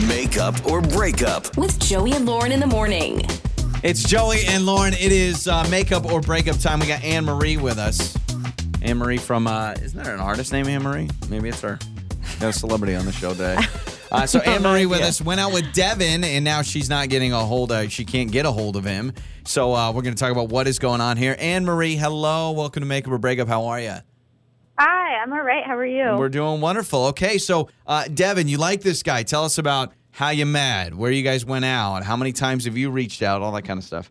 Makeup or breakup. with Joey and Lauren in the morning. It's Joey and Lauren. It is uh, makeup or breakup time. We got Anne Marie with us. Anne Marie from, uh, isn't there an artist named Anne Marie? Maybe it's her. No celebrity on the show today. Uh, so Anne Marie with us went out with Devin, and now she's not getting a hold of. She can't get a hold of him. So uh, we're going to talk about what is going on here. Anne Marie, hello. Welcome to Makeup or Breakup. How are you? Hi, I'm all right. How are you? We're doing wonderful. Okay, so uh, Devin, you like this guy. Tell us about how you met, where you guys went out, how many times have you reached out, all that kind of stuff.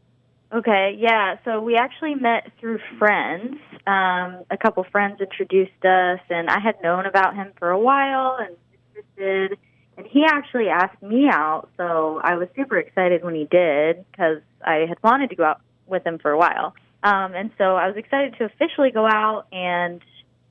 okay, yeah. So we actually met through friends. Um, a couple friends introduced us, and I had known about him for a while and interested. And he actually asked me out, so I was super excited when he did because I had wanted to go out with him for a while. Um, and so I was excited to officially go out, and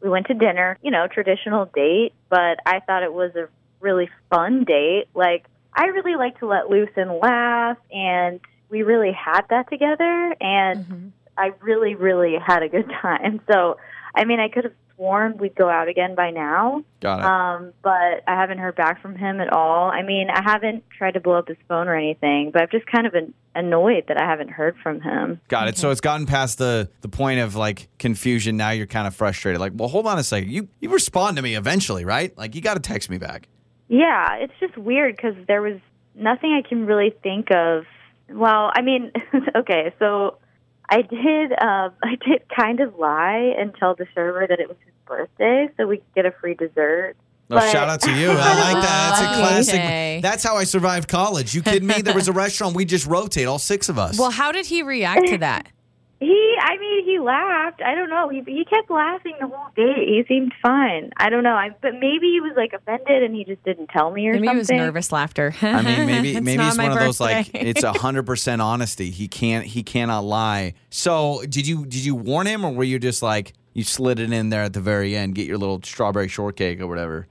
we went to dinner. You know, traditional date, but I thought it was a really fun date. Like I really like to let loose and laugh, and we really had that together. And mm-hmm. I really, really had a good time. So, I mean, I could have sworn we'd go out again by now, Got it. um, but I haven't heard back from him at all. I mean, I haven't tried to blow up his phone or anything, but I've just kind of been annoyed that I haven't heard from him. Got it. So it's gotten past the the point of like confusion. Now you're kind of frustrated. Like, well, hold on a second. You you respond to me eventually, right? Like, you got to text me back. Yeah, it's just weird because there was nothing I can really think of. Well, I mean, okay, so I did, uh, I did kind of lie and tell the server that it was his birthday, so we could get a free dessert. Oh, But- shout out to you. I like that. That's a Okay. classic. That's how I survived college. You kidding me? There was a restaurant. We just rotate all six of us. Well, how did he react to that? He, I mean, he laughed. I don't know. He he kept laughing the whole day. He seemed fine. I don't know. I, but maybe he was like offended and he just didn't tell me or Maybe it something. was nervous laughter. I mean, maybe It's maybe not it's my one of those like it's a hundred percent honesty. He can't he cannot lie. So did you did you warn him or were you just like you slid it in there at the very end, get your little strawberry shortcake or whatever?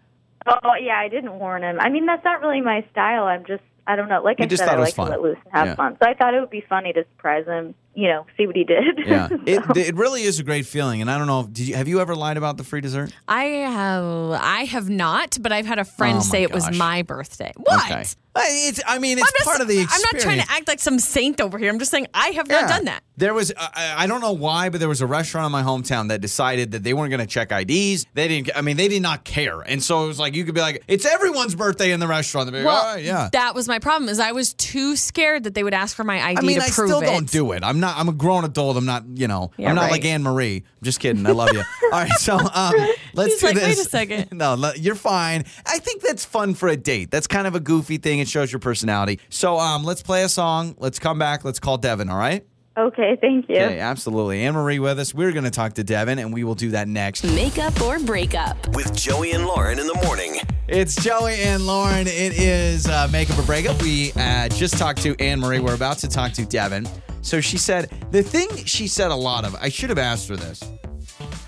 Oh yeah, I didn't warn him. I mean, that's not really my style. I'm just, I don't know. Like You I just said, thought I it was like fun. to let loose and have Yeah. fun. So I thought it would be funny to surprise him. You know, see what he did. Yeah, it So- it really is a great feeling. And I don't know, did you have you ever lied about the free dessert? I have I have not, but I've had a friend Oh, say my it was my birthday. What? Okay. I- It's I mean it's I'm just- part of the Experience. I'm not trying to act like some saint over here. I'm just saying I have Yeah. not done that. There was, I, I don't know why, but there was a restaurant in my hometown that decided that they weren't going to check IDs. They didn't, I mean, they did not care. And so it was like, you could be like, it's everyone's birthday in the restaurant. They'd be like, Well, right, yeah. that was my problem. Is I was too scared that they would ask for my ID I mean, I still it. don't do it. I'm not, I'm a grown adult. I'm not, you know, Yeah, I'm not right. like Anne Marie. I'm just kidding. I love you. all right. So um, let's He's do like, this. "Wait a second. no, you're fine. I think that's fun for a date. That's kind of a goofy thing. It shows your personality. So um, let's play a song. Let's come back. Let's call Devin. All right. Okay, thank you. Okay, absolutely. Anne Marie with us. We're going to talk to Devin, and we will do that next. Makeup or breakup. With Joey and Lauren in the morning. It's Joey and Lauren. It is uh, Makeup or Breakup. We uh, just talked to Anne Marie. We're about to talk to Devin. So she said, the thing she said a lot of, I should have asked her this.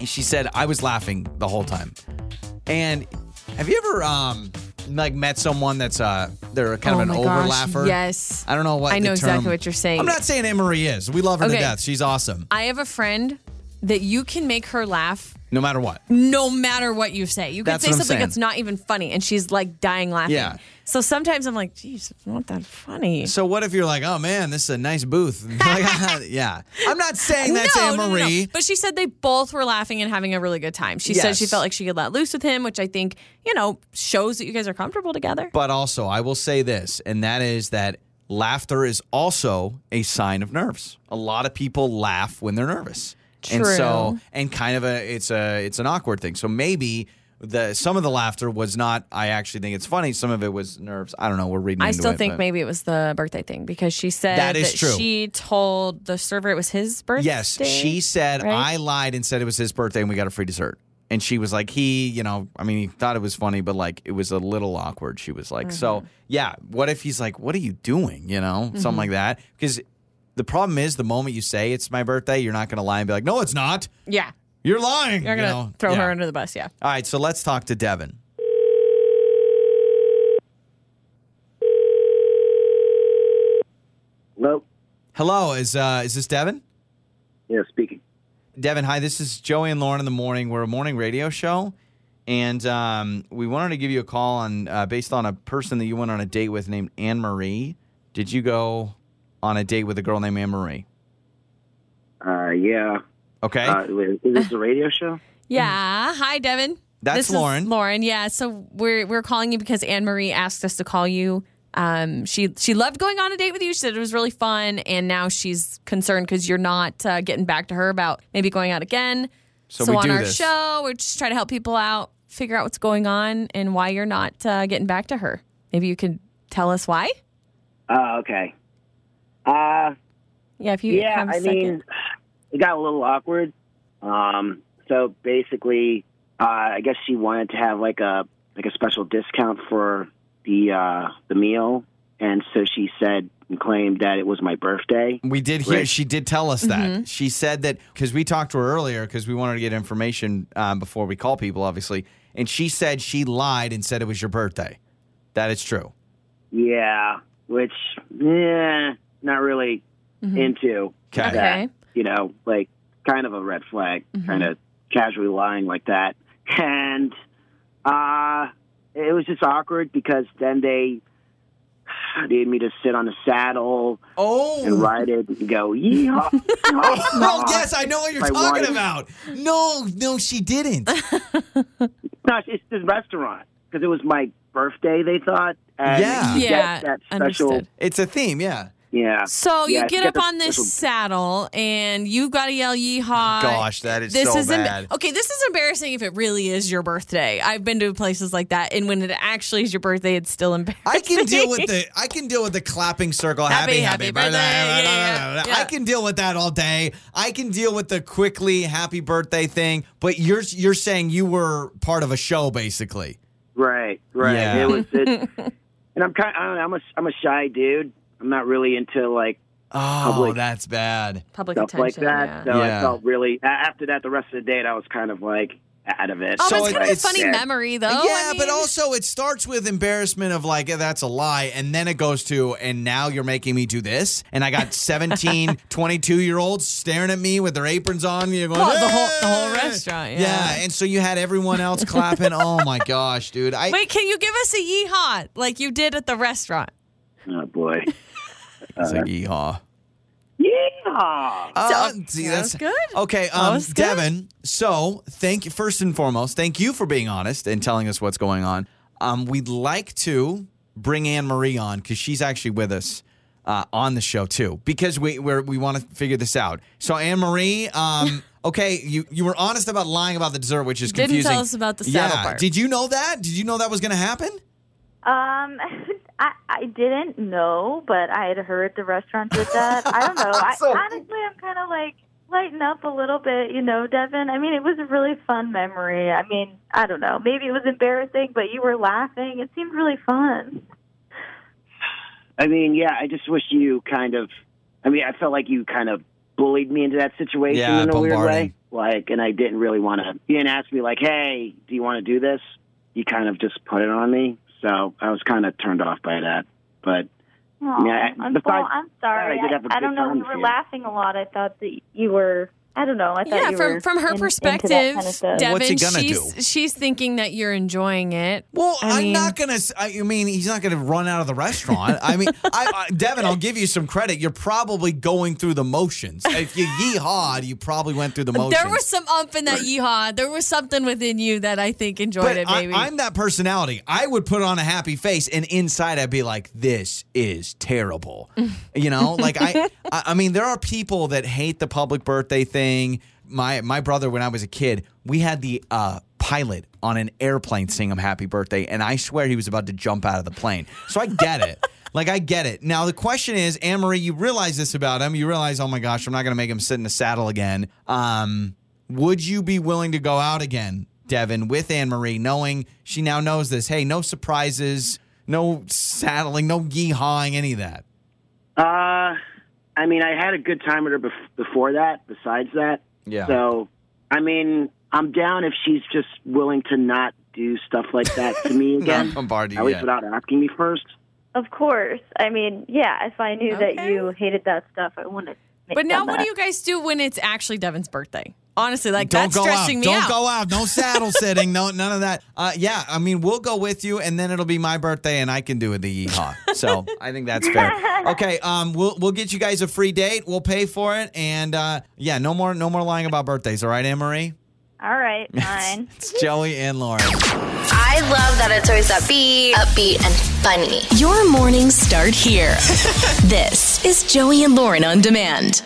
She said, I was laughing the whole time. And have you ever, um, like, met someone that's, uh, they're kind Oh of an my over gosh, laugher? yes. I don't know what I know the exactly term- what you're saying. I'm not saying Anne Marie is. We love her to Okay. death. She's awesome. I have a friend that you can make her laugh No matter what. no matter what you say. You could That's say something that's not even funny, and she's like dying laughing. Yeah. So sometimes I'm like, geez, it's not that funny. So what if you're like, oh man, this is a nice booth? Like, yeah, I'm not saying that's no, Anne no, no, no. Marie. But she said they both were laughing and having a really good time. She said she felt like she could let loose with him, which I think, you know, shows that you guys are comfortable together. But also, I will say this, and that is that laughter is also a sign of nerves. A lot of people laugh when they're nervous. And so, and kind of a, it's a, it's an awkward thing. So maybe the some of the laughter was not. I actually think it's funny. Some of it was nerves. I don't know. We're reading. I still it, think but- maybe it was the birthday thing because she said That is true. she told the server it was his birthday. Yes, she said right? I lied and said it was his birthday and we got a free dessert. And she was like, he, you know, I mean, he thought it was funny, but like it was a little awkward. She was like, so Mm-hmm. yeah, what if he's like, what are you doing? You know, Mm-hmm. something like that. Because the problem is the moment you say it's my birthday, you're not going to lie and be like, no, it's not. Yeah. You're lying. You're going to know? throw Yeah. her under the bus. Yeah. All right, so let's talk to Devin. Hello. Hello, is uh, is this Devin? Yeah, speaking. Devin, hi. This is Joey and Lauren in the morning. We're a morning radio show, and um, we wanted to give you a call on uh, based on a person that you went on a date with named Anne Marie. Did you go on a date with a girl named Anne Marie? Uh, yeah. Okay. Uh, is this a radio show? Yeah. Hi, Devin. That's This is Lauren. Lauren. Yeah. So we're we're calling you because Anne Marie asked us to call you. Um, she she loved going on a date with you. She said it was really fun, and now she's concerned because you're not uh, getting back to her about maybe going out again. So we on do our this. show, we're just trying to help people out, figure out what's going on, and why you're not uh, getting back to her. Maybe you could tell us why. Uh, okay. Uh, Yeah, if you yeah, have a I second. mean, it got a little awkward. Um, so basically, uh, I guess she wanted to have like a like a special discount for the uh, the meal, and so she said and claimed that it was my birthday. We did hear. Right. She did tell us that. Mm-hmm. She said that because we talked to her earlier because we wanted to get information um, before we call people, obviously. And she said she lied and said it was your birthday. That is true. Yeah, which yeah, not really Mm-hmm. into. Okay. Okay. That, you know, like kind of a red flag, Mm-hmm. kind of casually lying like that. And uh it was just awkward because then they needed me to sit on the saddle Oh. and ride it and go, yeehaw. Oh, yes, I know what you're My talking wife. about. No, no, she didn't. No, it's the restaurant because it was my birthday. They thought, and Yeah. Yeah, that special, understood. It's a theme, yeah. Yeah. So you get up got on this special- saddle and you got to yell yeehaw. Gosh, that is this so is emba- bad. okay, this is embarrassing if it really is your birthday. I've been to places like that, and when it actually is your birthday, it's still embarrassing. I can deal with the I can deal with the clapping circle. Happy, Happy, happy birthday. Yeah, yeah, yeah. I can deal with that all day. I can deal with the quickly happy birthday thing. But you're you're saying you were part of a show, basically. Right, right. Yeah. It was, it, and I'm kind. I don't know. I'm a I'm a shy dude. I'm not really into like Oh, Public. that's bad. Public stuff like attention. that. yeah. So Yeah. I felt really after that. The rest of the date, I was kind of like out of it. Oh, So but it's kind of a funny yeah. memory, though. yeah, I but also it starts with embarrassment of like that's a lie, and then it goes to and now you're making me do this, and I got 17, 22 year olds staring at me with their aprons on. You're going, Well, the whole- the whole "Hey!" restaurant, yeah. and so you had everyone else clapping. Oh my gosh, dude! I Wait, can you give us a yeehaw like you did at the restaurant? oh boy. It's like yeehaw. Yeah. Uh, So- see, that that's good. Okay, That um, was good. Devin. So, thank you first and foremost. Thank you for being honest and telling us what's going on. Um, we'd like to bring Anne Marie on because she's actually with us uh, on the show too because we we're, we want to figure this out. So, Anne Marie, um, okay, you you were honest about lying about the dessert, which is Didn't confusing. tell us about the saddle yeah. part. Did you know that? Did you know that was going to happen? Um, I I didn't know, but I had heard the restaurant did that. I don't know. I, honestly, I'm kind of like lighten up a little bit, you know, Devin. I mean, it was a really fun memory. I mean, I don't know. Maybe it was embarrassing, but you were laughing. It seemed really fun. I mean, yeah. I just wish you kind of. I mean, I felt like you kind of bullied me into that situation Yeah, in a weird way. Like, and I didn't really want to. You didn't ask me like, "Hey, do you want to do this?" You kind of just put it on me. So I was kind of turned off by that. But Oh, Yeah, I'm, well, I'm sorry. I did have a I, good don't know. You were with laughing a lot. I thought that you were. I don't know. I thought Yeah, you from were from her in- perspective, kind of. Devin, What's he gonna she's do? she's thinking that you're enjoying it. Well, I I'm mean- not gonna. s- I I mean, he's not gonna run out of the restaurant. I mean, I, I, Devin, I'll give you some credit. You're probably going through the motions. If you yeehawed, you probably went through the motions. There was some ump in that yeehaw. There was something within you that I think enjoyed but it. I, Maybe I'm that personality. I would put on a happy face, and inside I'd be like, "This is terrible." you know, like I, I, I mean, there are people that hate the public birthday thing. My my brother, when I was a kid, we had the uh, pilot on an airplane sing him happy birthday, and I swear he was about to jump out of the plane. So I get it. Like I get it. Now the question is, Anne Marie, you realize this about him. You realize, oh my gosh, I'm not to make him sit in the saddle again. Um, would you be willing to go out again, Devin, with Anne Marie, knowing she now knows this? Hey, no surprises, no saddling, no yeehawing, any of that. Uh, I mean, I had a good time with her bef- before that. Besides that, Yeah. So, I mean, I'm down if she's just willing to not do stuff like that to me again. Not bombard you At least yet. without asking me first. Of course. I mean, yeah. If I knew that you hated that stuff, I wouldn't. have But now, what that. do you guys do when it's actually Devin's birthday? Honestly, like Don't that's go out. stressing me out. Don't out. go out. No saddle sitting. No, none of that. Uh, yeah, I mean, we'll go with you, and then it'll be my birthday, and I can do the yeehaw. So I think that's fair. Okay, um, we'll we'll get you guys a free date. We'll pay for it, and uh, yeah, no more no more lying about birthdays. All right, Anne Marie. All right, fine. It's Joey and Lauren. I love that it's always upbeat, upbeat, and funny. Your mornings start here. this is Joey and Lauren on demand.